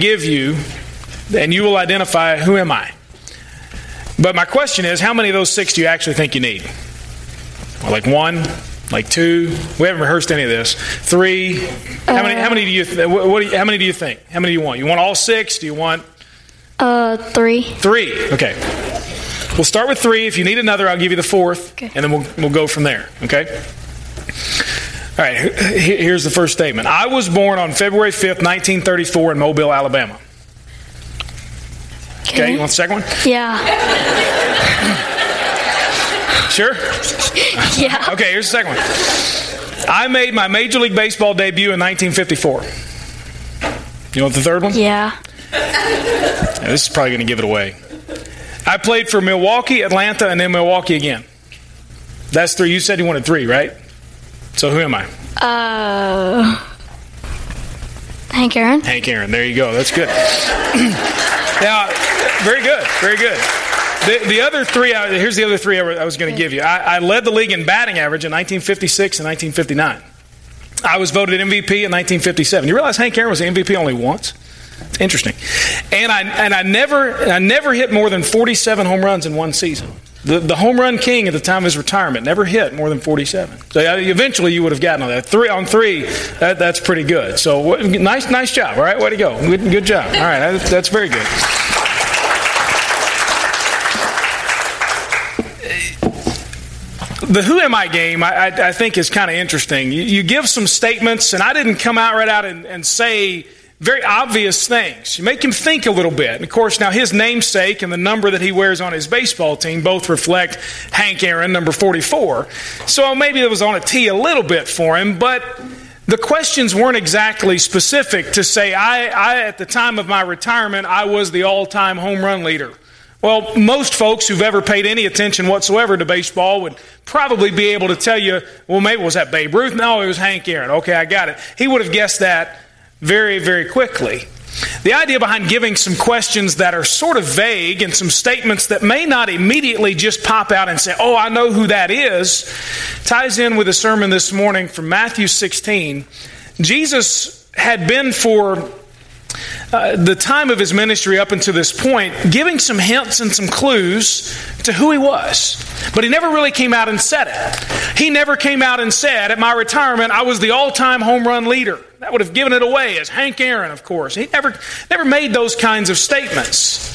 give you, and you will identify who am I. But my question is, how many of those six do you actually think you need? Like one, like two. We haven't rehearsed any of this. Three. How many? How many do you? Th- what, what do you, How many do you think? How many do you want? You want all six? Do you want Uh, three. three? Okay. We'll start with three. If you need another, I'll give you the fourth, Okay. and then we'll we'll go from there. Okay. All right. Here's the first statement. I was born on February 5th, 1934, in Mobile, Alabama. Okay. You want the second one? Yeah. Sure. Yeah. Okay, here's the second one. I made my Major League Baseball debut in 1954. You want the third one? Yeah. Yeah, this is probably going to give it away. I played for Milwaukee, Atlanta, and then Milwaukee again. That's three. You said you wanted three, right? So who am I? Uh, Hank Aaron. Hank Aaron. There you go. That's good. yeah, very good. Very good. The, the other three, uh, here's the other three I was going to give you. I, I led the league in batting average in 1956 and 1959. I was voted MVP in 1957. You realize Hank Aaron was the MVP only once? It's interesting. And I, and I, never, I never hit more than 47 home runs in one season. The, the home run king at the time of his retirement never hit more than 47. So uh, eventually you would have gotten on that. Three on three, that, that's pretty good. So what, nice, nice job. All right, way to go. Good, good job. All right, that, that's very good. the who am I game, I, I, I think, is kind of interesting. You, you, give some statements, and I didn't come out right out and, and, say very obvious things. You make him think a little bit. And of course, now his namesake and the number that he wears on his baseball team both reflect Hank Aaron, number 44. So maybe it was on a tee a little bit for him, but the questions weren't exactly specific to say, I, I at the time of my retirement, I was the all time home run leader. Well, most folks who've ever paid any attention whatsoever to baseball would probably be able to tell you, well, maybe was that Babe Ruth? No, it was Hank Aaron. Okay, I got it. He would have guessed that very, very quickly. The idea behind giving some questions that are sort of vague and some statements that may not immediately just pop out and say, oh, I know who that is, ties in with the sermon this morning from Matthew 16. Jesus had been for uh, the time of his ministry up until this point, giving some hints and some clues to who he was. But he never really came out and said it. He never came out and said, At my retirement, I was the all time home run leader. That would have given it away as Hank Aaron, of course. He never, never made those kinds of statements.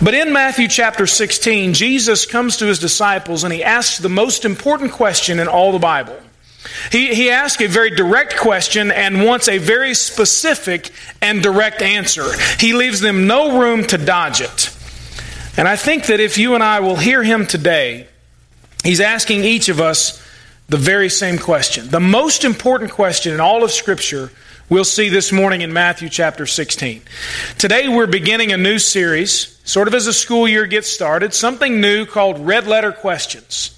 But in Matthew chapter 16, Jesus comes to his disciples and he asks the most important question in all the Bible. He, he asks a very direct question and wants a very specific and direct answer. He leaves them no room to dodge it. And I think that if you and I will hear him today, he's asking each of us the very same question. The most important question in all of Scripture we'll see this morning in Matthew chapter 16. Today we're beginning a new series, sort of as the school year gets started, something new called Red Letter Questions.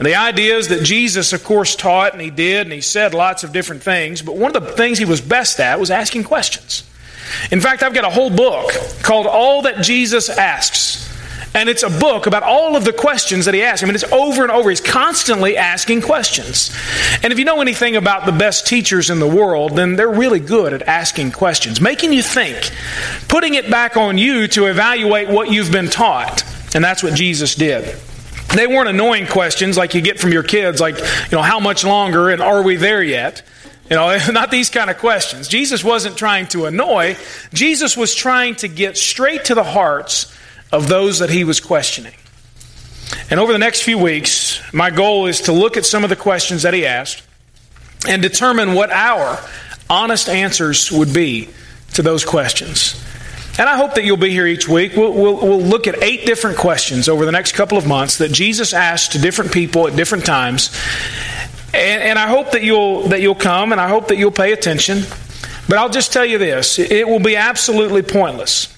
And the idea is that Jesus, of course, taught and he did and he said lots of different things, but one of the things he was best at was asking questions. In fact, I've got a whole book called All That Jesus Asks. And it's a book about all of the questions that he asks. I mean, it's over and over. He's constantly asking questions. And if you know anything about the best teachers in the world, then they're really good at asking questions, making you think, putting it back on you to evaluate what you've been taught. And that's what Jesus did. They weren't annoying questions like you get from your kids, like, you know, how much longer and are we there yet? You know, not these kind of questions. Jesus wasn't trying to annoy, Jesus was trying to get straight to the hearts of those that he was questioning. And over the next few weeks, my goal is to look at some of the questions that he asked and determine what our honest answers would be to those questions. And I hope that you'll be here each week. We'll, we'll, we'll, look at eight different questions over the next couple of months that Jesus asked to different people at different times. And, and I hope that you'll, that you'll come and I hope that you'll pay attention. But I'll just tell you this it will be absolutely pointless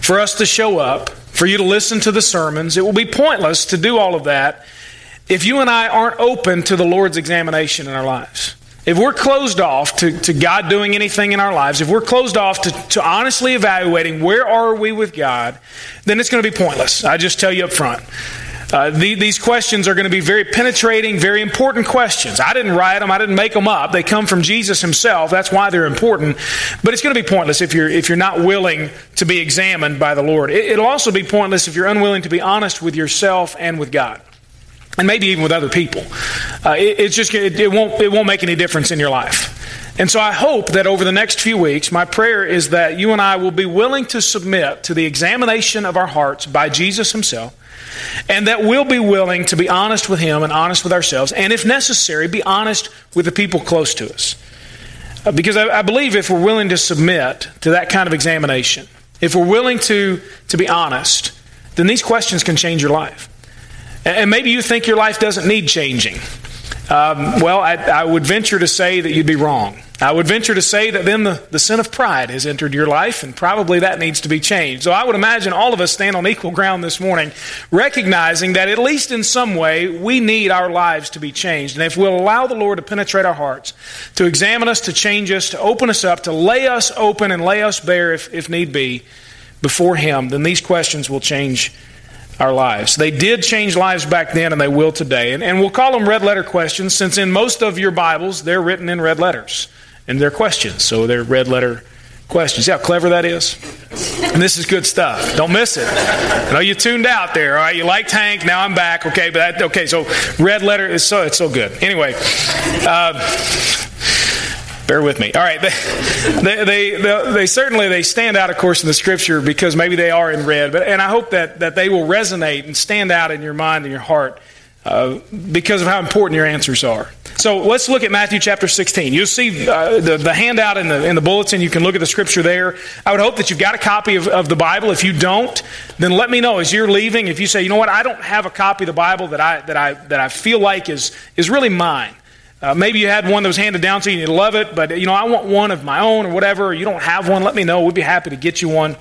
for us to show up, for you to listen to the sermons. It will be pointless to do all of that if you and I aren't open to the Lord's examination in our lives. If we're closed off to, to God doing anything in our lives, if we're closed off to, to honestly evaluating where are we with God, then it's going to be pointless. I just tell you up front. Uh, the, these questions are going to be very penetrating, very important questions. I didn't write them, I didn't make them up. They come from Jesus himself. That's why they're important. But it's going to be pointless if you're, if you're not willing to be examined by the Lord. It, it'll also be pointless if you're unwilling to be honest with yourself and with God. And maybe even with other people. Uh, it, it's just, it, it, won't, it won't make any difference in your life. And so I hope that over the next few weeks, my prayer is that you and I will be willing to submit to the examination of our hearts by Jesus himself and that we'll be willing to be honest with Him and honest with ourselves, and if necessary, be honest with the people close to us. Uh, because I, I believe if we're willing to submit to that kind of examination, if we're willing to, to be honest, then these questions can change your life. And maybe you think your life doesn't need changing. Um, well, I, I, would venture to say that you'd be wrong. I would venture to say that then the, the sin of pride has entered your life, and probably that needs to be changed. So I would imagine all of us stand on equal ground this morning, recognizing that at least in some way, we need our lives to be changed. And if we'll allow the Lord to penetrate our hearts, to examine us, to change us, to open us up, to lay us open and lay us bare if, if need be before Him, then these questions will change our lives. They did change lives back then and they will today. And, and, we'll call them red letter questions since in most of your Bibles they're written in red letters and they're questions. So they're red letter questions. See how clever that is? And this is good stuff. Don't miss it. I know you tuned out there, all right? You liked Hank, now I'm back. Okay, but that, okay, so red letter is so it's so good. Anyway, uh, bear with me. All right, they, they, they, they, certainly they stand out, of course, in the Scripture because maybe they are in red. But and I hope that that they will resonate and stand out in your mind and your heart uh, because of how important your answers are. So let's look at Matthew chapter 16. You'll see uh, the, the handout in the, in the bulletin. You can look at the scripture there. I would hope that you've got a copy of, of the Bible. If you don't, then let me know as you're leaving. If you say, you know what, I don't have a copy of the Bible that I, that I, that I feel like is, is really mine. Uh, maybe you had one that was handed down to you and you love it, but you know I want one of my own or whatever. You don't have one. Let me know. We'd be happy to get you one.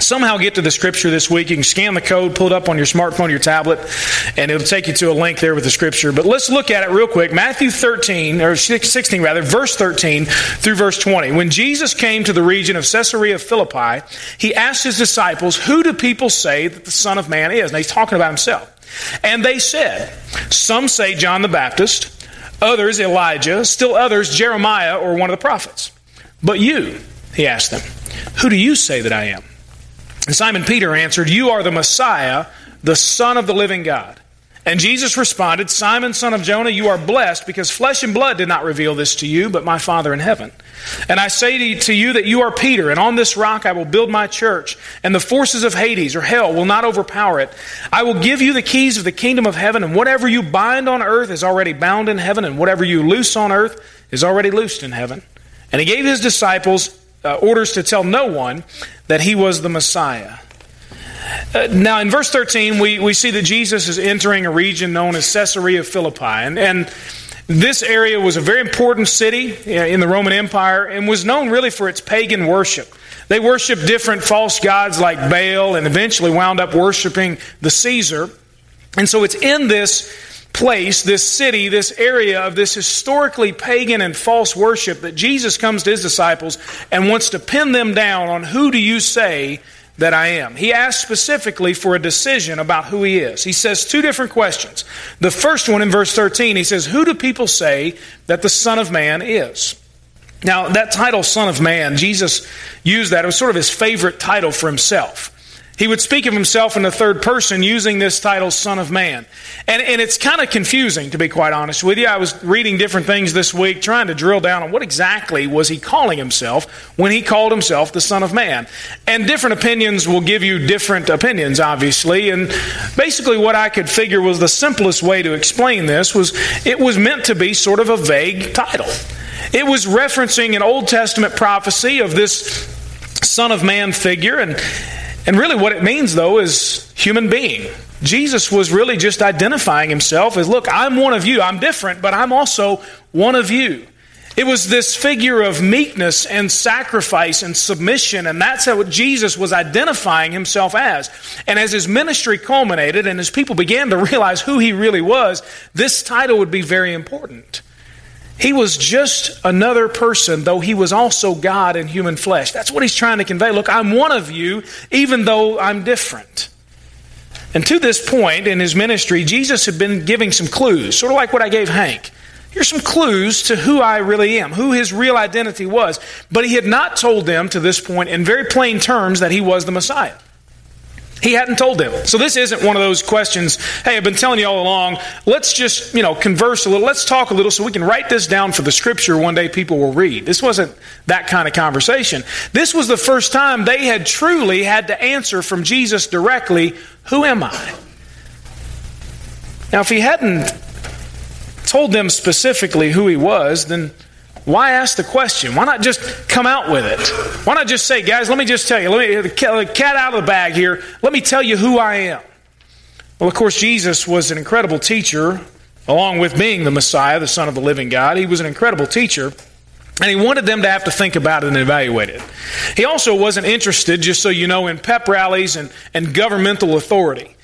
Somehow get to the scripture this week. You can scan the code, pull it up on your smartphone your tablet, and it'll take you to a link there with the scripture. But let's look at it real quick. Matthew 13, or 16 rather, verse 13 through verse 20. When Jesus came to the region of Caesarea Philippi, he asked his disciples, Who do people say that the Son of Man is? And he's talking about himself. And they said, Some say John the Baptist others Elijah, still others Jeremiah or one of the prophets. But you, he asked them, who do you say that I am? And Simon Peter answered, You are the Messiah, the Son of the living God. And Jesus responded, Simon, son of Jonah, you are blessed because flesh and blood did not reveal this to you, but my Father in heaven. And I say to you that you are Peter, and on this rock I will build my church, and the forces of Hades or hell will not overpower it. I will give you the keys of the kingdom of heaven, and whatever you bind on earth is already bound in heaven, and whatever you loose on earth is already loosed in heaven. And he gave his disciples uh, orders to tell no one that he was the Messiah. Uh, now, in verse 13, we, we see that Jesus is entering a region known as Caesarea Philippi. And, and this area was a very important city uh, in the Roman Empire and was known really for its pagan worship. They worshiped different false gods like Baal and eventually wound up worshiping the Caesar. And so it's in this place, this city, this area of this historically pagan and false worship that Jesus comes to his disciples and wants to pin them down on who do you say that I am. He asks specifically for a decision about who he is. He says two different questions. The first one in verse 13, he says, Who do people say that the Son of Man is? Now, that title, Son of Man, Jesus used that. It was sort of his favorite title for himself. He would speak of himself in the third person using this title, Son of Man. And, and it's kind of confusing, to be quite honest with you. I was reading different things this week, trying to drill down on what exactly was he calling himself when he called himself the Son of Man. And different opinions will give you different opinions, obviously. And basically, what I could figure was the simplest way to explain this was it was meant to be sort of a vague title. It was referencing an Old Testament prophecy of this Son of Man figure, and and really, what it means, though, is human being. Jesus was really just identifying himself as look, I'm one of you. I'm different, but I'm also one of you. It was this figure of meekness and sacrifice and submission, and that's what Jesus was identifying himself as. And as his ministry culminated and as people began to realize who he really was, this title would be very important. He was just another person, though he was also God in human flesh. That's what he's trying to convey. Look, I'm one of you, even though I'm different. And to this point in his ministry, Jesus had been giving some clues, sort of like what I gave Hank. Here's some clues to who I really am, who his real identity was. But he had not told them to this point in very plain terms that he was the Messiah. He hadn't told them. So this isn't one of those questions, hey, I've been telling you all along, let's just, you know, converse a little, let's talk a little so we can write this down for the scripture one day people will read. This wasn't that kind of conversation. This was the first time they had truly had to answer from Jesus directly, who am I? Now, if he hadn't told them specifically who he was, then why ask the question? Why not just come out with it? Why not just say, guys, let me just tell you, let me uh, the uh, cat out of the bag here. Let me tell you who I am. Well, of course, Jesus was an incredible teacher, along with being the Messiah, the Son of the living God. He was an incredible teacher. And he wanted them to have to think about it and evaluate it. He also wasn't interested, just so you know, in pep rallies and, and governmental authority.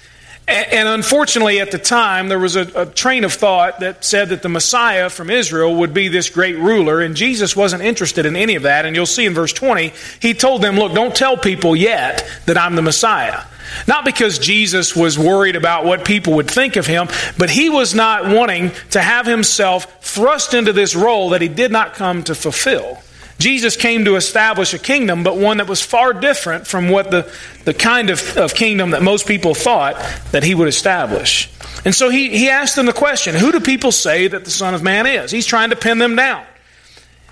And unfortunately, at the time, there was a, a, train of thought that said that the Messiah from Israel would be this great ruler, and Jesus wasn't interested in any of that. And you'll see in verse 20, he told them, Look, don't tell people yet that I'm the Messiah. Not because Jesus was worried about what people would think of him, but he was not wanting to have himself thrust into this role that he did not come to fulfill. Jesus came to establish a kingdom, but one that was far different from what the, the kind of, of kingdom that most people thought that he would establish. And so he, he asked them the question Who do people say that the Son of Man is? He's trying to pin them down.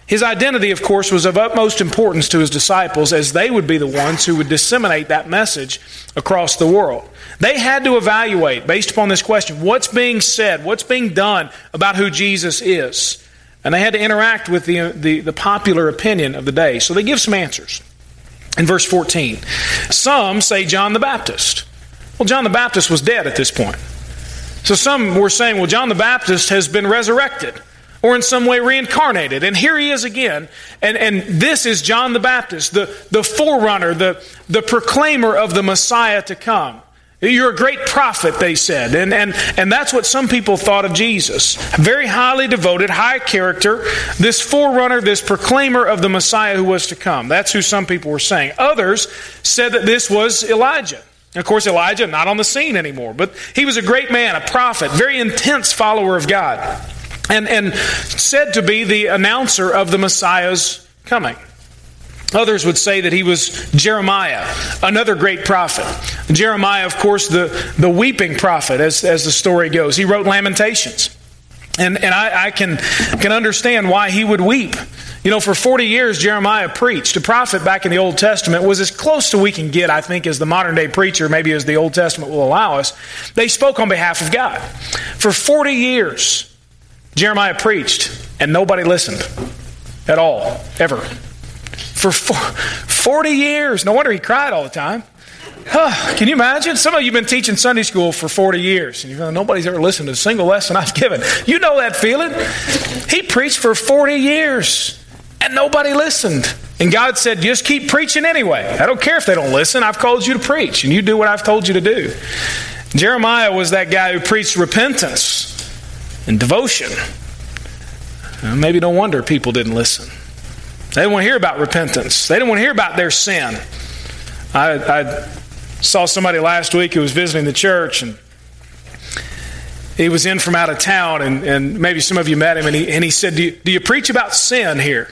His identity, of course, was of utmost importance to his disciples as they would be the ones who would disseminate that message across the world. They had to evaluate, based upon this question, what's being said, what's being done about who Jesus is. And they had to interact with the, the, the, popular opinion of the day. So they give some answers. In verse 14, some say John the Baptist. Well, John the Baptist was dead at this point. So some were saying, well, John the Baptist has been resurrected or in some way reincarnated. And here he is again. And, and this is John the Baptist, the, the forerunner, the, the proclaimer of the Messiah to come. You're a great prophet, they said. And, and, and that's what some people thought of Jesus. Very highly devoted, high character, this forerunner, this proclaimer of the Messiah who was to come. That's who some people were saying. Others said that this was Elijah. Of course, Elijah, not on the scene anymore, but he was a great man, a prophet, very intense follower of God, and, and said to be the announcer of the Messiah's coming. Others would say that he was Jeremiah, another great prophet. Jeremiah, of course, the, the weeping prophet, as, as the story goes. He wrote Lamentations. And, and I, I can, can understand why he would weep. You know, for 40 years, Jeremiah preached. A prophet back in the Old Testament was as close to we can get, I think, as the modern day preacher, maybe as the Old Testament will allow us. They spoke on behalf of God. For 40 years, Jeremiah preached, and nobody listened at all, ever for 40 years. No wonder he cried all the time. Huh, can you imagine? Some of you have been teaching Sunday school for 40 years, and you nobody's ever listened to a single lesson I've given. You know that feeling. He preached for 40 years, and nobody listened. And God said, just keep preaching anyway. I don't care if they don't listen. I've called you to preach, and you do what I've told you to do. Jeremiah was that guy who preached repentance and devotion. maybe no wonder people didn't listen. They didn't want to hear about repentance. They didn't want to hear about their sin. I, I saw somebody last week who was visiting the church, and he was in from out of town, and, and maybe some of you met him, and he, and he said, do you, do you preach about sin here?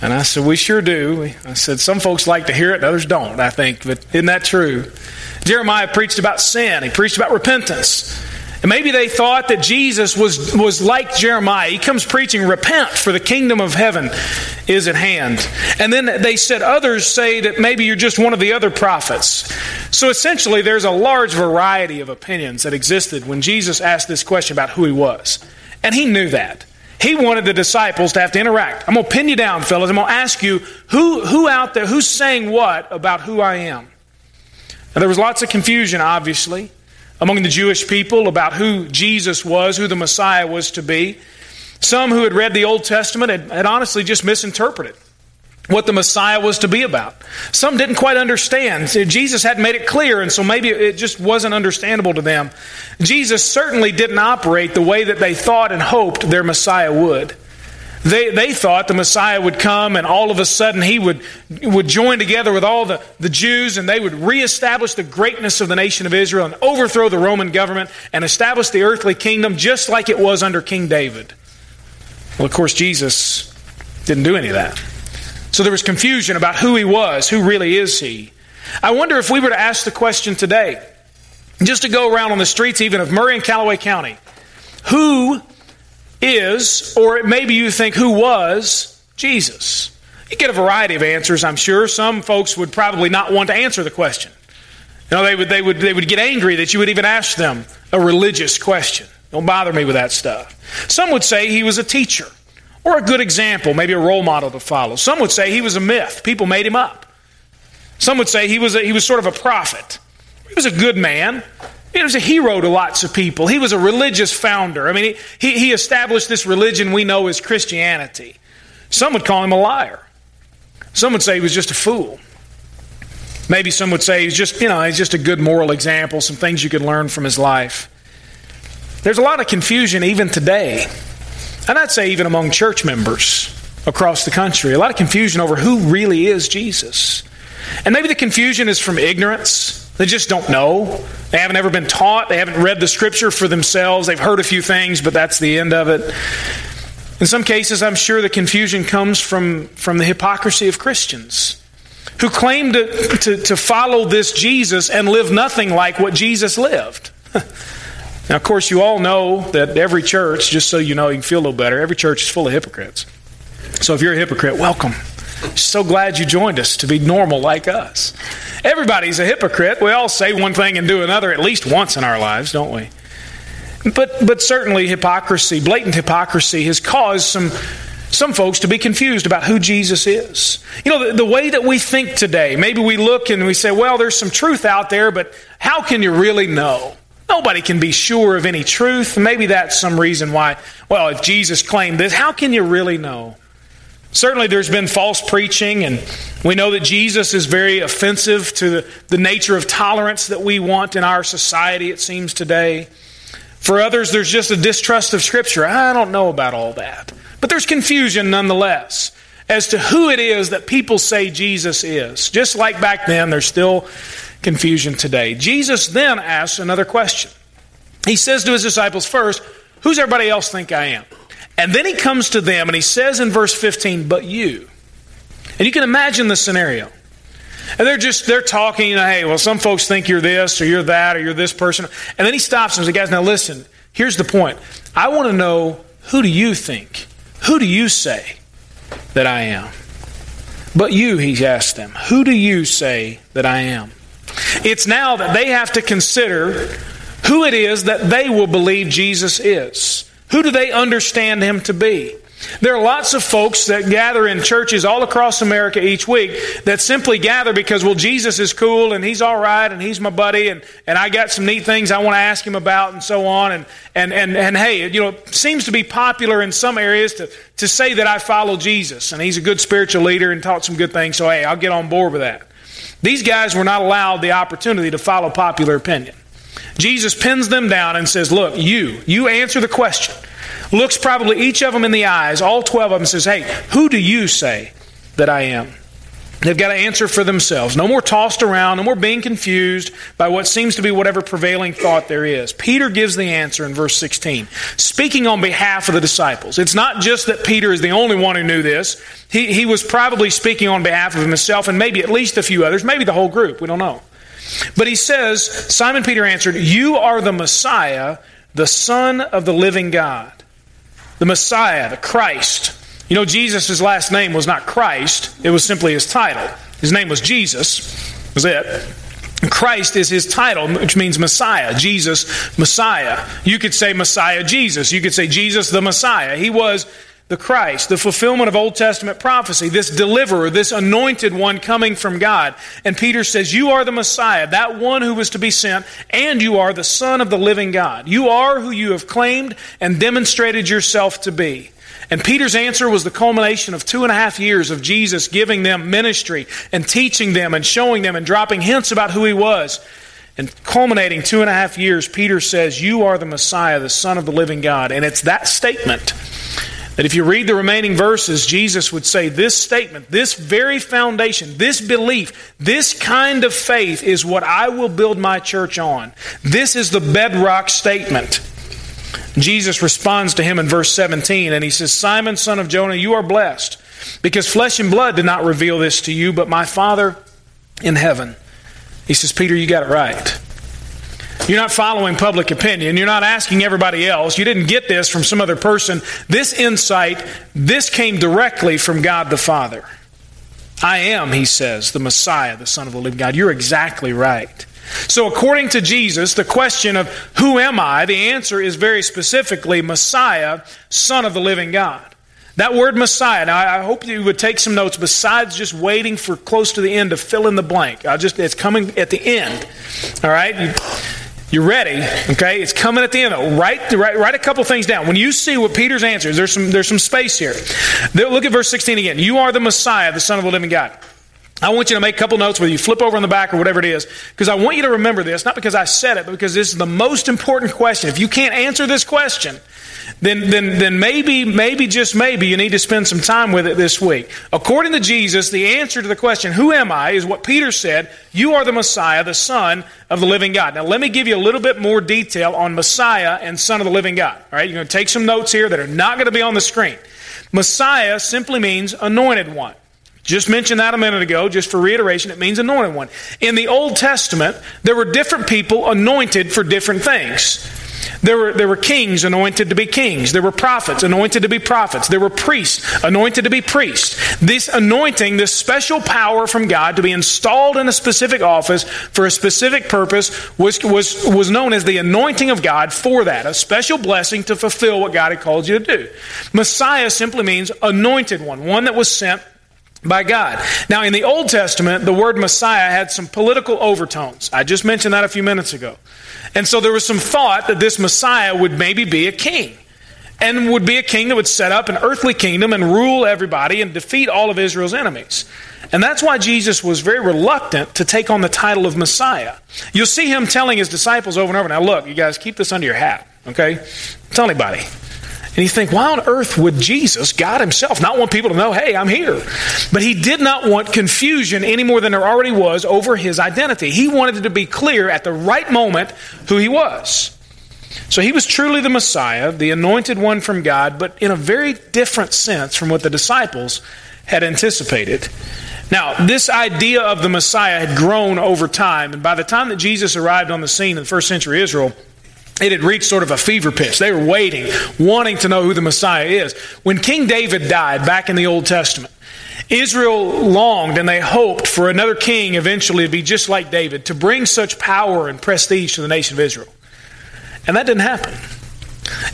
And I said, We sure do. I said, Some folks like to hear it, others don't, I think, but isn't that true? Jeremiah preached about sin, he preached about repentance. And maybe they thought that Jesus was, was like Jeremiah. He comes preaching, repent, for the kingdom of heaven is at hand. And then they said, others say that maybe you're just one of the other prophets. So essentially, there's a large variety of opinions that existed when Jesus asked this question about who he was. And he knew that. He wanted the disciples to have to interact. I'm going to pin you down, fellas. I'm going to ask you who, who out there, who's saying what about who I am? Now, there was lots of confusion, obviously among the Jewish people about who Jesus was, who the Messiah was to be. Some who had read the Old Testament had, had, honestly just misinterpreted what the Messiah was to be about. Some didn't quite understand. Jesus hadn't made it clear, and so maybe it just wasn't understandable to them. Jesus certainly didn't operate the way that they thought and hoped their Messiah would. They, they thought the Messiah would come and all of a sudden he would, would join together with all the, the Jews and they would reestablish the greatness of the nation of Israel and overthrow the Roman government and establish the earthly kingdom just like it was under King David. Well, of course, Jesus didn't do any of that. So there was confusion about who he was, who really is he. I wonder if we were to ask the question today, just to go around on the streets even of Murray and Callaway County, who is, or maybe you think who was, Jesus? You get a variety of answers, I'm sure. Some folks would probably not want to answer the question. You know, they would, they would, they would get angry that you would even ask them a religious question. Don't bother me with that stuff. Some would say he was a teacher or a good example, maybe a role model to follow. Some would say he was a myth. People made him up. Some would say he was, a, he was sort of a prophet. He was a good man. He was a hero to lots of people. He was a religious founder. I mean, he, he established this religion we know as Christianity. Some would call him a liar. Some would say he was just a fool. Maybe some would say he's just, you know, he's just a good moral example, some things you could learn from his life. There's a lot of confusion even today, and I'd say even among church members across the country. A lot of confusion over who really is Jesus. And maybe the confusion is from ignorance. They just don't know. They haven't ever been taught. They haven't read the scripture for themselves. They've heard a few things, but that's the end of it. In some cases, I'm sure the confusion comes from, from the hypocrisy of Christians who claim to, to, to follow this Jesus and live nothing like what Jesus lived. now, of course, you all know that every church, just so you know, you can feel a little better, every church is full of hypocrites. So if you're a hypocrite, welcome. So glad you joined us to be normal like us. Everybody's a hypocrite. We all say one thing and do another at least once in our lives, don't we? But, but certainly hypocrisy, blatant hypocrisy, has caused some, some folks to be confused about who Jesus is. You know, the, the way that we think today, maybe we look and we say, well, there's some truth out there, but how can you really know? Nobody can be sure of any truth. Maybe that's some reason why, well, if Jesus claimed this, how can you really know? Certainly, there's been false preaching, and we know that Jesus is very offensive to the, the, nature of tolerance that we want in our society, it seems today. For others, there's just a distrust of Scripture. I don't know about all that. But there's confusion nonetheless as to who it is that people say Jesus is. Just like back then, there's still confusion today. Jesus then asks another question. He says to his disciples, First, who's everybody else think I am? And then he comes to them and he says in verse 15, But you. And you can imagine the scenario. And they're just, they're talking, you know, hey, well, some folks think you're this or you're that or you're this person. And then he stops and says, guys, now listen, here's the point. I want to know who do you think? Who do you say that I am? But you, he asked them, who do you say that I am? It's now that they have to consider who it is that they will believe Jesus is. Who do they understand him to be? There are lots of folks that gather in churches all across America each week that simply gather because, well, Jesus is cool and he's all right and he's my buddy and, and I got some neat things I want to ask him about and so on. And, and, and, and hey, you know, it seems to be popular in some areas to, to say that I follow Jesus and he's a good spiritual leader and taught some good things. So, hey, I'll get on board with that. These guys were not allowed the opportunity to follow popular opinion. Jesus pins them down and says, Look, you, you answer the question. Looks probably each of them in the eyes, all 12 of them, says, Hey, who do you say that I am? They've got to answer for themselves. No more tossed around, no more being confused by what seems to be whatever prevailing thought there is. Peter gives the answer in verse 16, speaking on behalf of the disciples. It's not just that Peter is the only one who knew this. He, he was probably speaking on behalf of himself and maybe at least a few others, maybe the whole group. We don't know. But he says, Simon Peter answered, You are the Messiah, the Son of the living God. The Messiah, the Christ. You know, Jesus' last name was not Christ, it was simply his title. His name was Jesus, was it. Christ is his title, which means Messiah. Jesus, Messiah. You could say Messiah Jesus. You could say Jesus the Messiah. He was the Christ, the fulfillment of Old Testament prophecy, this deliverer, this anointed one coming from God. And Peter says, You are the Messiah, that one who was to be sent, and you are the Son of the living God. You are who you have claimed and demonstrated yourself to be. And Peter's answer was the culmination of two and a half years of Jesus giving them ministry and teaching them and showing them and dropping hints about who he was. And culminating two and a half years, Peter says, You are the Messiah, the Son of the living God. And it's that statement that if you read the remaining verses, Jesus would say this statement, this very foundation, this belief, this kind of faith is what I will build my church on. This is the bedrock statement. Jesus responds to him in verse 17, and he says, Simon, son of Jonah, you are blessed, because flesh and blood did not reveal this to you, but my Father in heaven. He says, Peter, you got it right. You're not following public opinion. You're not asking everybody else. You didn't get this from some other person. This insight, this came directly from God the Father. I am, he says, the Messiah, the Son of the living God. You're exactly right. So, according to Jesus, the question of who am I, the answer is very specifically Messiah, Son of the living God. That word Messiah, now I hope you would take some notes besides just waiting for close to the end to fill in the blank. I just it's coming at the end. All right? You, you're ready, okay? It's coming at the end. Write, write, write a couple things down. When you see what Peter's answer is, there's some, there's some space here. Look at verse 16 again. You are the Messiah, the Son of the living God. I want you to make a couple notes, whether you flip over on the back or whatever it is, because I want you to remember this, not because I said it, but because this is the most important question. If you can't answer this question, then, then, then maybe, maybe, just maybe, you need to spend some time with it this week. According to Jesus, the answer to the question, Who am I? is what Peter said, You are the Messiah, the Son of the living God. Now, let me give you a little bit more detail on Messiah and Son of the living God. All right, you're going to take some notes here that are not going to be on the screen. Messiah simply means anointed one. Just mentioned that a minute ago, just for reiteration, it means anointed one. In the Old Testament, there were different people anointed for different things. There were, there were kings anointed to be kings. There were prophets anointed to be prophets. There were priests anointed to be priests. This anointing, this special power from God to be installed in a specific office for a specific purpose, was, was, was known as the anointing of God for that, a special blessing to fulfill what God had called you to do. Messiah simply means anointed one, one that was sent by God. Now, in the Old Testament, the word Messiah had some political overtones. I just mentioned that a few minutes ago. And so there was some thought that this Messiah would maybe be a king. And would be a king that would set up an earthly kingdom and rule everybody and defeat all of Israel's enemies. And that's why Jesus was very reluctant to take on the title of Messiah. You'll see him telling his disciples over and over now, look, you guys, keep this under your hat, okay? Tell anybody. And you think, why on earth would Jesus, God Himself, not want people to know, hey, I'm here? But He did not want confusion any more than there already was over His identity. He wanted it to be clear at the right moment who He was. So He was truly the Messiah, the anointed one from God, but in a very different sense from what the disciples had anticipated. Now, this idea of the Messiah had grown over time, and by the time that Jesus arrived on the scene in the first century Israel, it had reached sort of a fever pitch. They were waiting, wanting to know who the Messiah is. When King David died back in the Old Testament, Israel longed and they hoped for another king eventually to be just like David, to bring such power and prestige to the nation of Israel. And that didn't happen.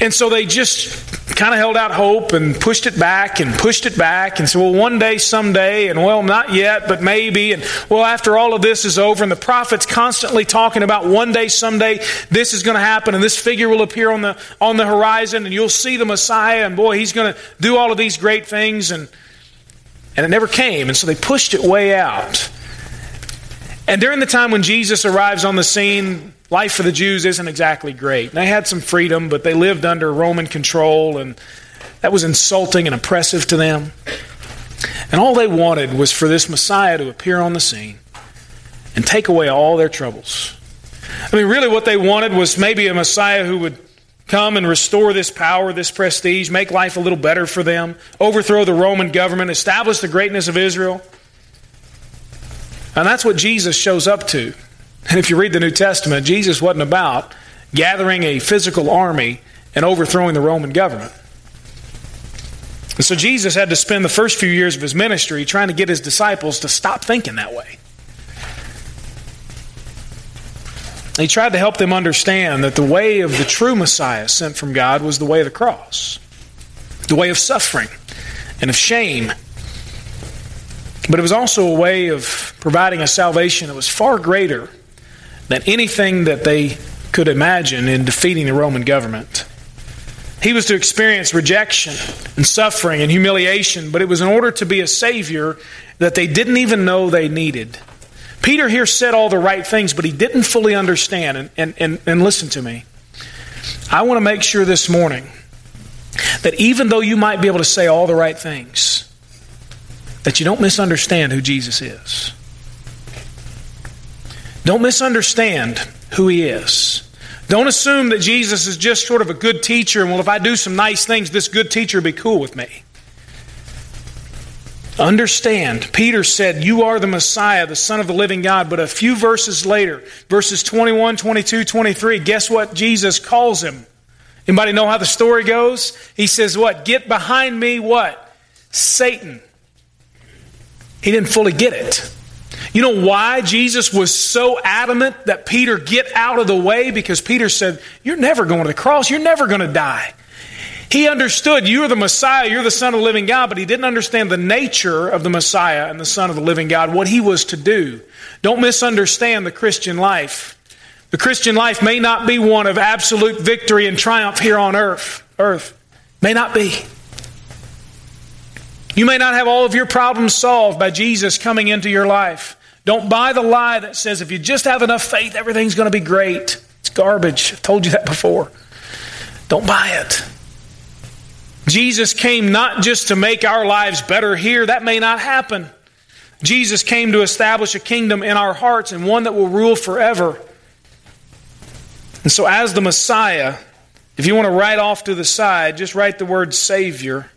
And so they just kind of held out hope and pushed it back and pushed it back and said, well, one day, someday, and well, not yet, but maybe. And well, after all of this is over, and the prophet's constantly talking about one day, someday, this is going to happen, and this figure will appear on the, on the horizon, and you'll see the Messiah, and boy, he's going to do all of these great things. And, and it never came. And so they pushed it way out. And during the time when Jesus arrives on the scene, life for the Jews isn't exactly great. They had some freedom, but they lived under Roman control, and that was insulting and oppressive to them. And all they wanted was for this Messiah to appear on the scene and take away all their troubles. I mean, really, what they wanted was maybe a Messiah who would come and restore this power, this prestige, make life a little better for them, overthrow the Roman government, establish the greatness of Israel. And that's what Jesus shows up to. And if you read the New Testament, Jesus wasn't about gathering a physical army and overthrowing the Roman government. And so Jesus had to spend the first few years of his ministry trying to get his disciples to stop thinking that way. He tried to help them understand that the way of the true Messiah sent from God was the way of the cross, the way of suffering and of shame but it was also a way of providing a salvation that was far greater than anything that they could imagine in defeating the Roman government. He was to experience rejection and suffering and humiliation, but it was in order to be a Savior that they didn't even know they needed. Peter here said all the right things, but he didn't fully understand. And, and, and, and listen to me. I want to make sure this morning that even though you might be able to say all the right things, that you don't misunderstand who Jesus is. Don't misunderstand who he is. Don't assume that Jesus is just sort of a good teacher, and well, if I do some nice things, this good teacher will be cool with me. Understand, Peter said, You are the Messiah, the Son of the living God. But a few verses later, verses 21, 22, 23, guess what Jesus calls him? Anybody know how the story goes? He says, What? Get behind me, what? Satan. He didn't fully get it. You know why Jesus was so adamant that Peter get out of the way? Because Peter said, You're never going to the cross. You're never going to die. He understood you're the Messiah, you're the Son of the living God, but he didn't understand the nature of the Messiah and the Son of the living God, what he was to do. Don't misunderstand the Christian life. The Christian life may not be one of absolute victory and triumph here on earth. Earth may not be. You may not have all of your problems solved by Jesus coming into your life. Don't buy the lie that says if you just have enough faith, everything's going to be great. It's garbage. I've told you that before. Don't buy it. Jesus came not just to make our lives better here, that may not happen. Jesus came to establish a kingdom in our hearts and one that will rule forever. And so, as the Messiah, if you want to write off to the side, just write the word Savior.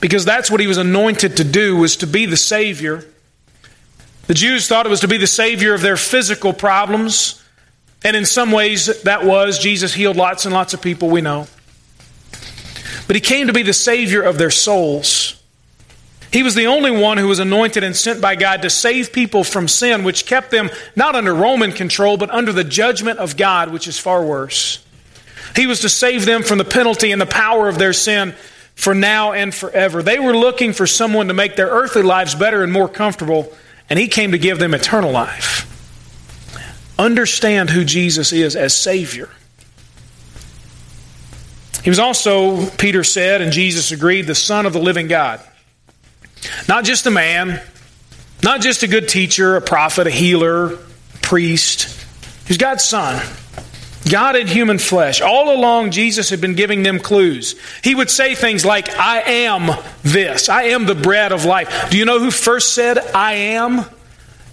Because that's what he was anointed to do, was to be the Savior. The Jews thought it was to be the Savior of their physical problems. And in some ways, that was. Jesus healed lots and lots of people, we know. But he came to be the Savior of their souls. He was the only one who was anointed and sent by God to save people from sin, which kept them not under Roman control, but under the judgment of God, which is far worse. He was to save them from the penalty and the power of their sin for now and forever. They were looking for someone to make their earthly lives better and more comfortable, and He came to give them eternal life. Understand who Jesus is as Savior. He was also, Peter said, and Jesus agreed, the Son of the living God. Not just a man, not just a good teacher, a prophet, a healer, a priest. He's God's Son. God in human flesh. All along, Jesus had been giving them clues. He would say things like, I am this. I am the bread of life. Do you know who first said, I am?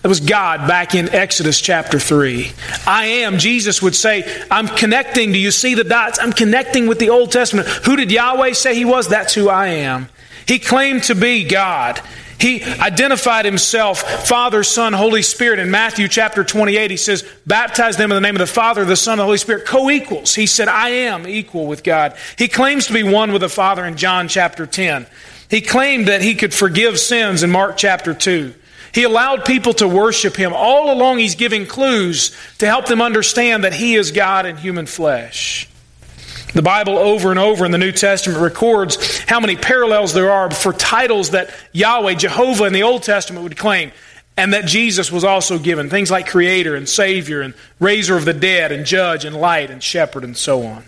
It was God back in Exodus chapter 3. I am, Jesus would say, I'm connecting. Do you see the dots? I'm connecting with the Old Testament. Who did Yahweh say he was? That's who I am. He claimed to be God. He identified himself, Father, Son, Holy Spirit. In Matthew chapter 28, he says, Baptize them in the name of the Father, the Son, and the Holy Spirit, co equals. He said, I am equal with God. He claims to be one with the Father in John chapter 10. He claimed that he could forgive sins in Mark chapter 2. He allowed people to worship him. All along, he's giving clues to help them understand that he is God in human flesh. The Bible, over and over in the New Testament, records how many parallels there are for titles that Yahweh, Jehovah in the Old Testament would claim, and that Jesus was also given. Things like Creator and Savior and Raiser of the Dead and Judge and Light and Shepherd and so on.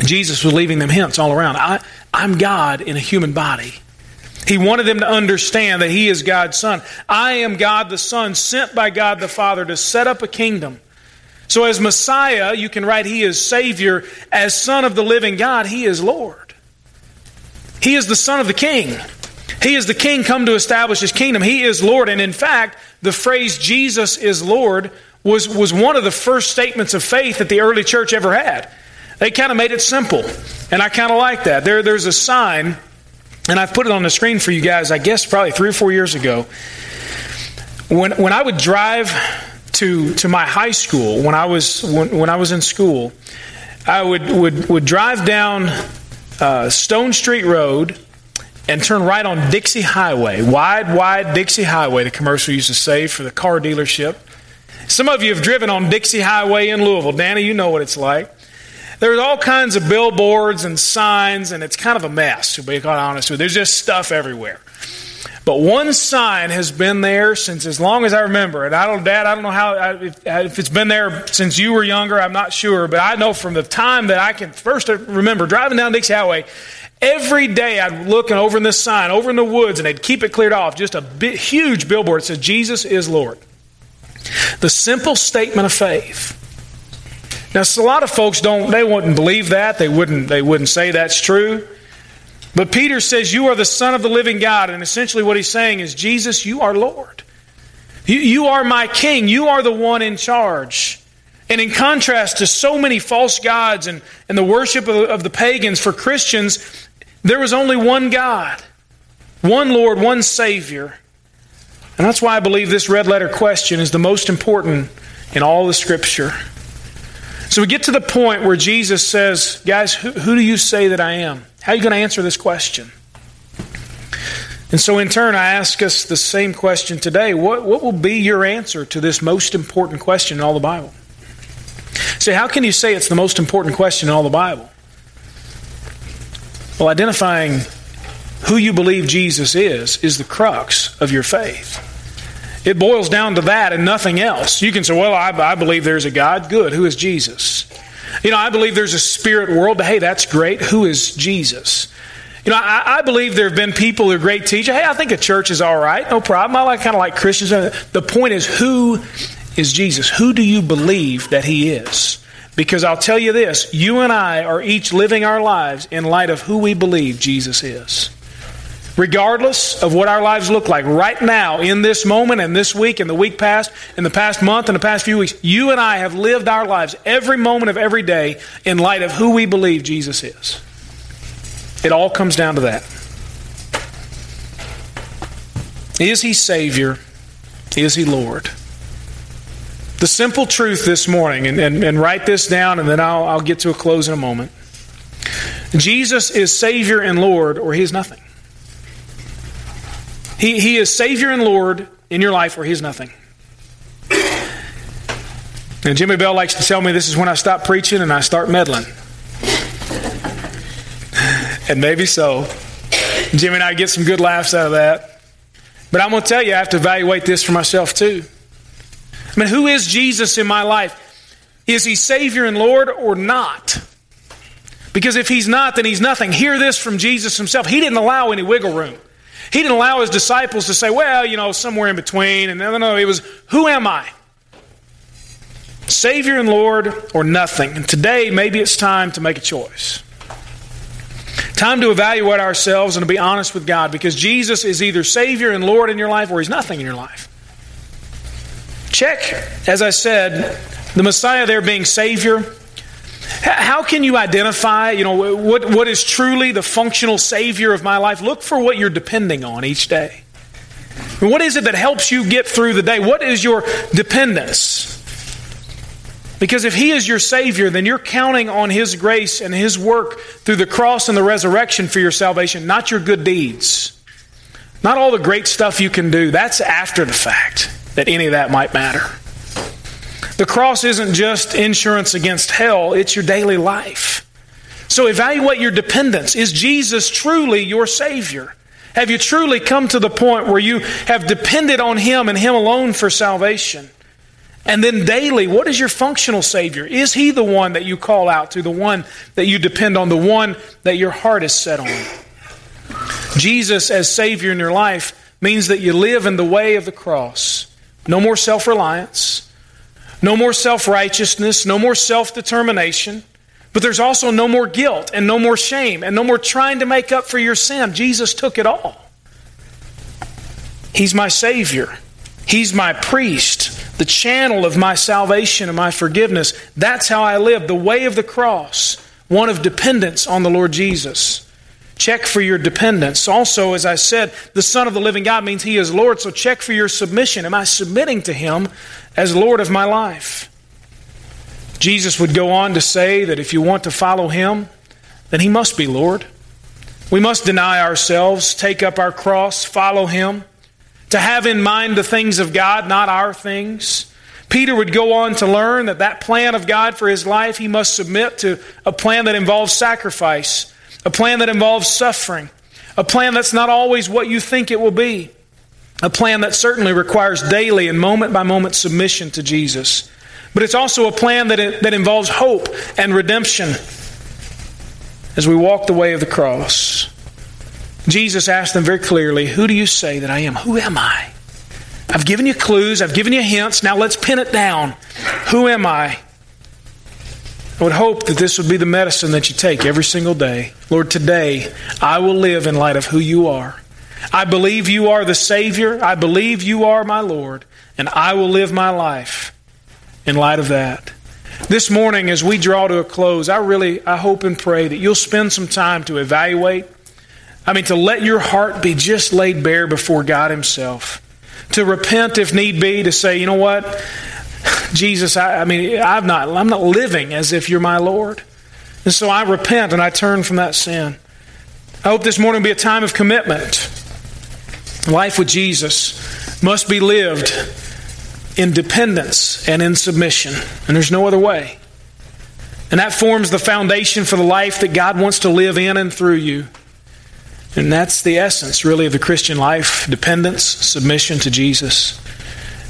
Jesus was leaving them hints all around. I, I'm God in a human body. He wanted them to understand that He is God's Son. I am God the Son, sent by God the Father to set up a kingdom. So, as Messiah, you can write He is Savior. As Son of the living God, He is Lord. He is the Son of the King. He is the King come to establish His kingdom. He is Lord. And in fact, the phrase Jesus is Lord was, was one of the first statements of faith that the early church ever had. They kind of made it simple. And I kind of like that. There, there's a sign and I've put it on the screen for you guys, I guess probably three or four years ago. When, when I would drive to, to my high school, when I was, when, when I was in school, I would, would, would drive down uh, Stone Street Road and turn right on Dixie Highway. Wide, wide Dixie Highway, the commercial used to say for the car dealership. Some of you have driven on Dixie Highway in Louisville. Danny, you know what it's like. There's all kinds of billboards and signs, and it's kind of a mess, to be quite honest with you. There's just stuff everywhere. But one sign has been there since as long as I remember. And I don't, Dad, I don't know how, if, if it's been there since you were younger, I'm not sure. But I know from the time that I can first remember driving down Dixie Highway, every day I'd look and over in this sign, over in the woods, and they'd keep it cleared off. Just a huge billboard that says, Jesus is Lord. The simple statement of faith now, a lot of folks don't, they wouldn't believe that. They wouldn't, they wouldn't say that's true. But Peter says, You are the Son of the living God. And essentially, what he's saying is, Jesus, you are Lord. You, you are my King. You are the one in charge. And in contrast to so many false gods and, and the worship of, of the pagans, for Christians, there was only one God, one Lord, one Savior. And that's why I believe this red letter question is the most important in all the Scripture. So we get to the point where Jesus says, Guys, who, who do you say that I am? How are you going to answer this question? And so, in turn, I ask us the same question today. What, what will be your answer to this most important question in all the Bible? Say, how can you say it's the most important question in all the Bible? Well, identifying who you believe Jesus is is the crux of your faith. It boils down to that and nothing else. You can say, well, I, I believe there's a God. Good. Who is Jesus? You know, I believe there's a spirit world. But hey, that's great. Who is Jesus? You know, I, I, believe there have been people who are great teachers. Hey, I think a church is all right. No problem. I like kind of like Christians. The point is, who is Jesus? Who do you believe that he is? Because I'll tell you this you and I are each living our lives in light of who we believe Jesus is. Regardless of what our lives look like right now, in this moment, and this week, and the week past, in the past month, and the past few weeks, you and I have lived our lives every moment of every day in light of who we believe Jesus is. It all comes down to that. Is he Savior? Is he Lord? The simple truth this morning, and, and, and write this down, and then I'll, I'll get to a close in a moment. Jesus is Savior and Lord, or He is nothing. He, he is Savior and Lord in your life, or He is nothing. And Jimmy Bell likes to tell me this is when I stop preaching and I start meddling. and maybe so. Jimmy and I get some good laughs out of that. But I'm going to tell you, I have to evaluate this for myself too. I mean, who is Jesus in my life? Is he Savior and Lord or not? Because if he's not, then he's nothing. Hear this from Jesus himself. He didn't allow any wiggle room. He didn't allow his disciples to say, well, you know, somewhere in between. And no, no, no. It was, who am I? Savior and Lord or nothing. And today, maybe it's time to make a choice. Time to evaluate ourselves and to be honest with God because Jesus is either Savior and Lord in your life or He's nothing in your life. Check, as I said, the Messiah there being Savior. How can you identify, you know, what, what is truly the functional Savior of my life? Look for what you're depending on each day. What is it that helps you get through the day? What is your dependence? Because if He is your Savior, then you're counting on His grace and His work through the cross and the resurrection for your salvation, not your good deeds. Not all the great stuff you can do. That's after the fact that any of that might matter. The cross isn't just insurance against hell, it's your daily life. So evaluate your dependence. Is Jesus truly your Savior? Have you truly come to the point where you have depended on Him and Him alone for salvation? And then daily, what is your functional Savior? Is He the one that you call out to, the one that you depend on, the one that your heart is set on? Jesus as Savior in your life means that you live in the way of the cross. No more self reliance, no more self righteousness, no more self determination. But there's also no more guilt and no more shame and no more trying to make up for your sin. Jesus took it all. He's my Savior, He's my priest, the channel of my salvation and my forgiveness. That's how I live, the way of the cross, one of dependence on the Lord Jesus. Check for your dependence. Also, as I said, the Son of the living God means He is Lord, so check for your submission. Am I submitting to Him as Lord of my life? Jesus would go on to say that if you want to follow Him, then He must be Lord. We must deny ourselves, take up our cross, follow Him, to have in mind the things of God, not our things. Peter would go on to learn that that plan of God for his life, he must submit to a plan that involves sacrifice a plan that involves suffering, a plan that's not always what you think it will be, a plan that certainly requires daily and moment by moment submission to Jesus. But it's also a plan that, that involves hope and redemption as we walk the way of the cross. Jesus asked them very clearly, Who do you say that I am? Who am I? I've given you clues, I've given you hints. Now let's pin it down. Who am I? I would hope that this would be the medicine that you take every single day. Lord, today I will live in light of who you are. I believe you are the Savior. I believe you are my Lord. And I will live my life in light of that. This morning, as we draw to a close, I really I hope and pray that you'll spend some time to evaluate. I mean, to let your heart be just laid bare before God Himself. To repent if need be, to say, you know what? Jesus, I, I mean, i am not, I'm not living as if you're my Lord. And so I repent and I turn from that sin. I hope this morning will be a time of commitment. Life with Jesus must be lived in dependence and in submission. And there's no other way. And that forms the foundation for the life that God wants to live in and through you. And that's the essence, really, of the Christian life dependence, submission to Jesus.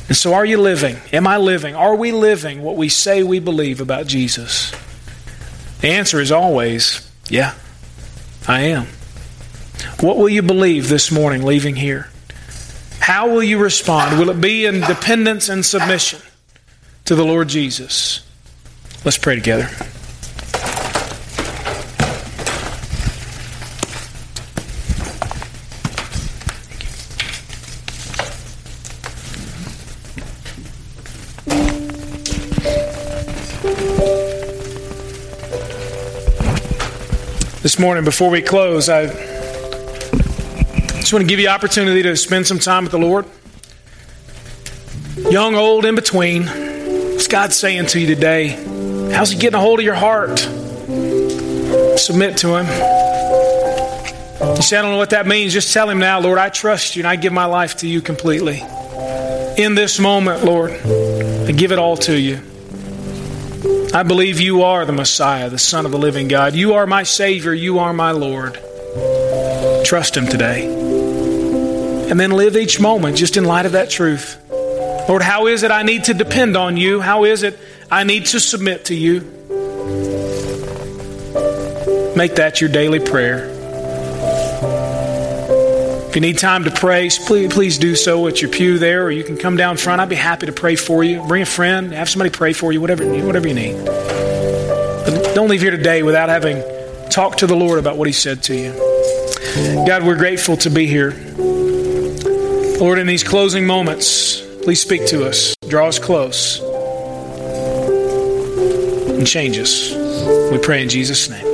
And so, are you living? Am I living? Are we living what we say we believe about Jesus? The answer is always, yeah, I am. What will you believe this morning leaving here? How will you respond? Will it be in dependence and submission to the Lord Jesus? Let's pray together. This morning, before we close, I just want to give you opportunity to spend some time with the Lord. Young, old, in between. What's God saying to you today? How's He getting a hold of your heart? Submit to Him. You say, I don't know what that means. Just tell Him now, Lord, I trust you and I give my life to you completely. In this moment, Lord, I give it all to you. I believe you are the Messiah, the Son of the living God. You are my Savior. You are my Lord. Trust Him today. And then live each moment just in light of that truth. Lord, how is it I need to depend on you? How is it I need to submit to you? Make that your daily prayer. If you need time to pray, please, please do so at your pew there, or you can come down front. I'd be happy to pray for you. Bring a friend, have somebody pray for you, whatever, whatever you need. But don't leave here today without having talked to the Lord about what He said to you. God, we're grateful to be here. Lord, in these closing moments, please speak to us, draw us close, and change us. We pray in Jesus' name.